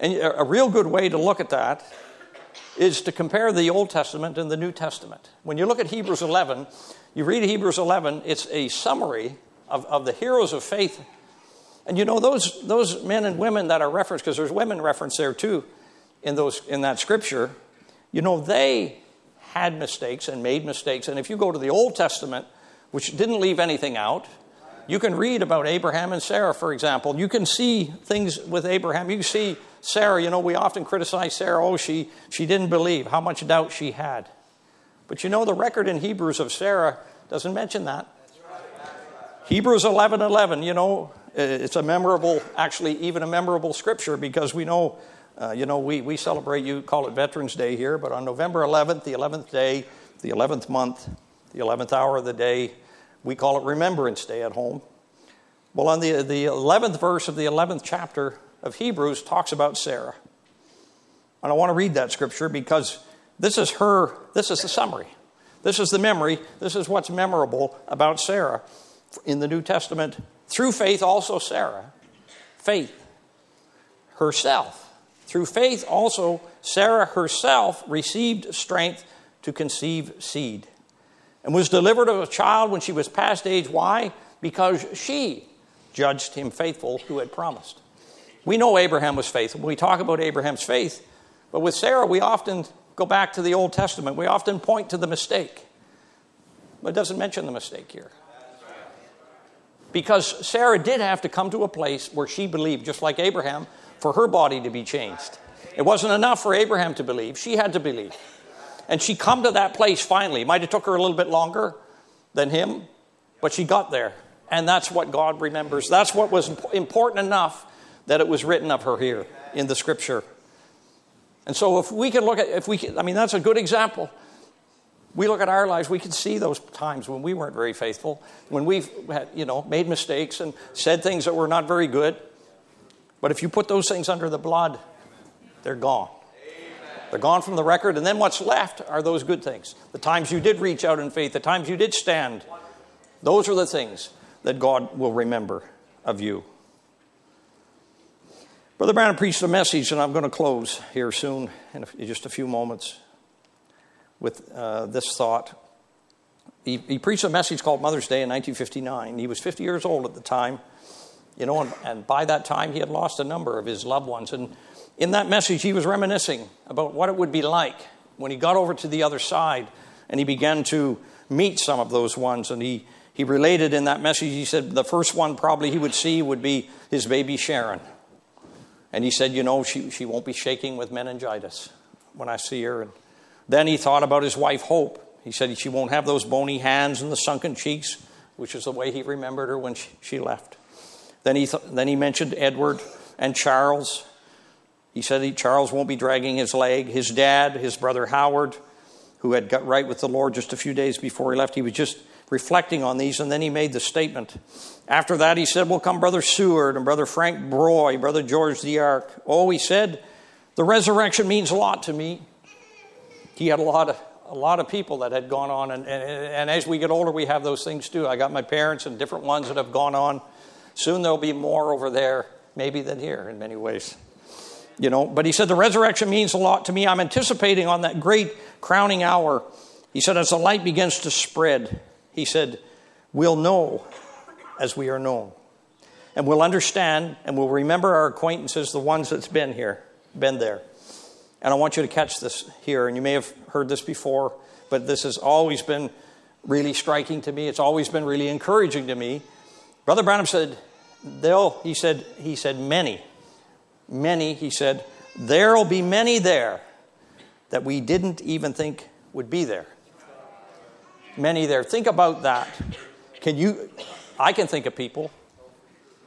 [SPEAKER 1] And a real good way to look at that is to compare the Old Testament and the New Testament. When you look at Hebrews 11, you read Hebrews 11, it's a summary of, of the heroes of faith. And you know, those, those men and women that are referenced, because there's women referenced there too in, those, in that scripture, you know, they had mistakes and made mistakes. And if you go to the Old Testament, which didn't leave anything out, you can read about Abraham and Sarah, for example. You can see things with Abraham. You can see Sarah, you know, we often criticize Sarah. Oh, she, she didn't believe, how much doubt she had. But you know, the record in Hebrews of Sarah doesn't mention that. Hebrews 11 11, you know, it's a memorable, actually, even a memorable scripture because we know, uh, you know, we, we celebrate, you call it Veterans Day here, but on November 11th, the 11th day, the 11th month, the 11th hour of the day, we call it Remembrance Day at home. Well, on the, the 11th verse of the 11th chapter of Hebrews talks about Sarah. And I want to read that scripture because this is her, this is the summary. This is the memory. This is what's memorable about Sarah in the New Testament Through faith, also Sarah, faith herself. Through faith, also Sarah herself received strength to conceive seed and was delivered of a child when she was past age. Why? Because she judged him faithful who had promised. We know Abraham was faithful. We talk about Abraham's faith, but with Sarah, we often go back to the Old Testament. We often point to the mistake, but it doesn't mention the mistake here. Because Sarah did have to come to a place where she believed, just like Abraham, for her body to be changed. It wasn't enough for Abraham to believe, she had to believe. And she come to that place finally. It might have took her a little bit longer than him, but she got there. And that's what God remembers. That's what was important enough that it was written of her here in the scripture. And so if we can look at if we can, I mean that's a good example. We look at our lives, we can see those times when we weren't very faithful, when we've had, you know, made mistakes and said things that were not very good. But if you put those things under the blood, they're gone. They're gone from the record, and then what's left are those good things. The times you did reach out in faith, the times you did stand. Those are the things that God will remember of you. Brother Branham preached a message, and I'm going to close here soon in just a few moments with uh, this thought. He, he, preached a message called Mother's Day in 1959. He was 50 years old at the time, you know, and, and by that time he had lost a number of his loved ones. And in that message, he was reminiscing about what it would be like when he got over to the other side and he began to meet some of those ones. And he, he related in that message, he said the first one probably he would see would be his baby Sharon. And he said, You know, she, she won't be shaking with meningitis when I see her. And then he thought about his wife, Hope. He said she won't have those bony hands and the sunken cheeks, which is the way he remembered her when she, she left. Then he, th- then he mentioned Edward and Charles. He said he, Charles won't be dragging his leg. His dad, his brother Howard, who had got right with the Lord just a few days before he left, he was just reflecting on these, and then he made the statement. After that, he said, Will come Brother Seward and Brother Frank Broy, Brother George DeArk. Oh, he said, The resurrection means a lot to me. He had a lot of a lot of people that had gone on, and, and, and as we get older, we have those things too. I got my parents and different ones that have gone on. Soon there'll be more over there, maybe than here in many ways you know. But he said, The resurrection means a lot to me. I'm anticipating on that great crowning hour. He said, As the light begins to spread, he said, We'll know as we are known. And we'll understand and we'll remember our acquaintances, the ones that's been here, been there. And I want you to catch this here. And you may have heard this before, but this has always been really striking to me. It's always been really encouraging to me. Brother Branham said, They'll, he said, he said, many many, he said, there'll be many there that we didn't even think would be there. Many there. Think about that. Can you, I can think of people.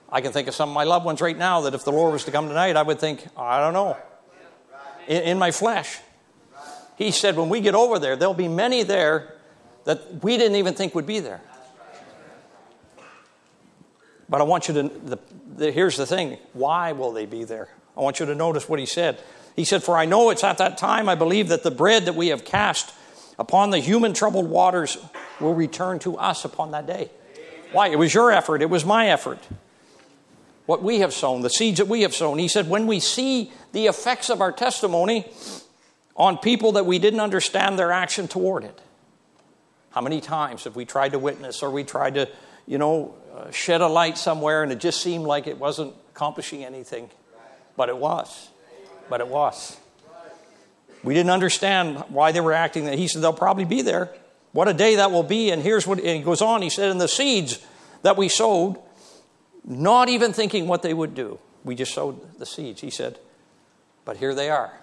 [SPEAKER 1] I can think of some of my loved ones right now that if the Lord was to come tonight, I would think, I don't know, in, in my flesh. He said, when we get over there, there'll be many there that we didn't even think would be there. But I want you to, the, the, here's the thing why will they be there? I want you to notice what he said. He said, For I know it's at that time I believe that the bread that we have cast upon the human troubled waters will return to us upon that day. Why? It was your effort, it was my effort. What we have sown, the seeds that we have sown. He said, When we see the effects of our testimony on people that we didn't understand their action toward it, how many times have we tried to witness or we tried to, you know, uh, shed a light somewhere and it just seemed like it wasn't accomplishing anything. But it was. But it was. We didn't understand why they were acting that. He said, they'll probably be there. What a day that will be. And here's what and he goes on. He said, in the seeds that we sowed, not even thinking what they would do. We just sowed the seeds. He said, but here they are.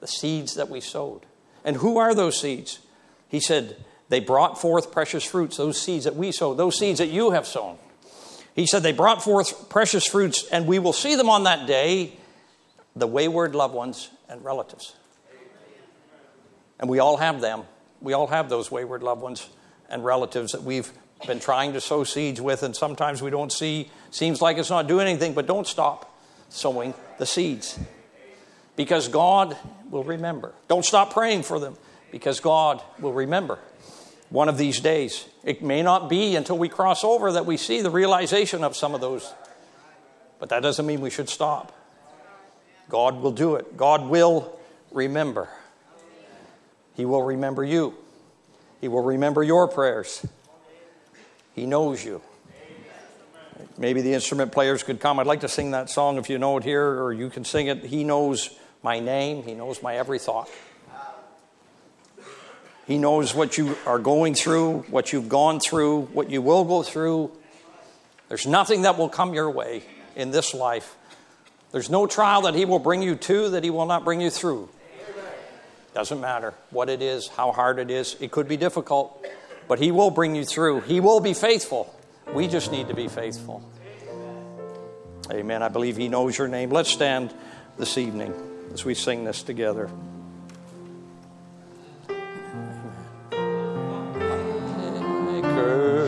[SPEAKER 1] The seeds that we sowed. And who are those seeds? He said, they brought forth precious fruits, those seeds that we sowed, those seeds that you have sown. He said, They brought forth precious fruits, and we will see them on that day, the wayward loved ones and relatives. And we all have them. We all have those wayward loved ones and relatives that we've been trying to sow seeds with, and sometimes we don't see, seems like it's not doing anything, but don't stop sowing the seeds. Because God will remember. Don't stop praying for them, because God will remember. One of these days. It may not be until we cross over that we see the realization of some of those. But that doesn't mean we should stop. God will do it. God will remember. He will remember you. He will remember your prayers. He knows you. Maybe the instrument players could come. I'd like to sing that song if you know it here, or you can sing it. He knows my name, He knows my every thought. He knows what you are going through, what you've gone through, what you will go through. There's nothing that will come your way in this life. There's no trial that He will bring you to that He will not bring you through. Doesn't matter what it is, how hard it is. It could be difficult, but He will bring you through. He will be faithful. We just need to be faithful. Amen. I believe He knows your name. Let's stand this evening as we sing this together.
[SPEAKER 2] Have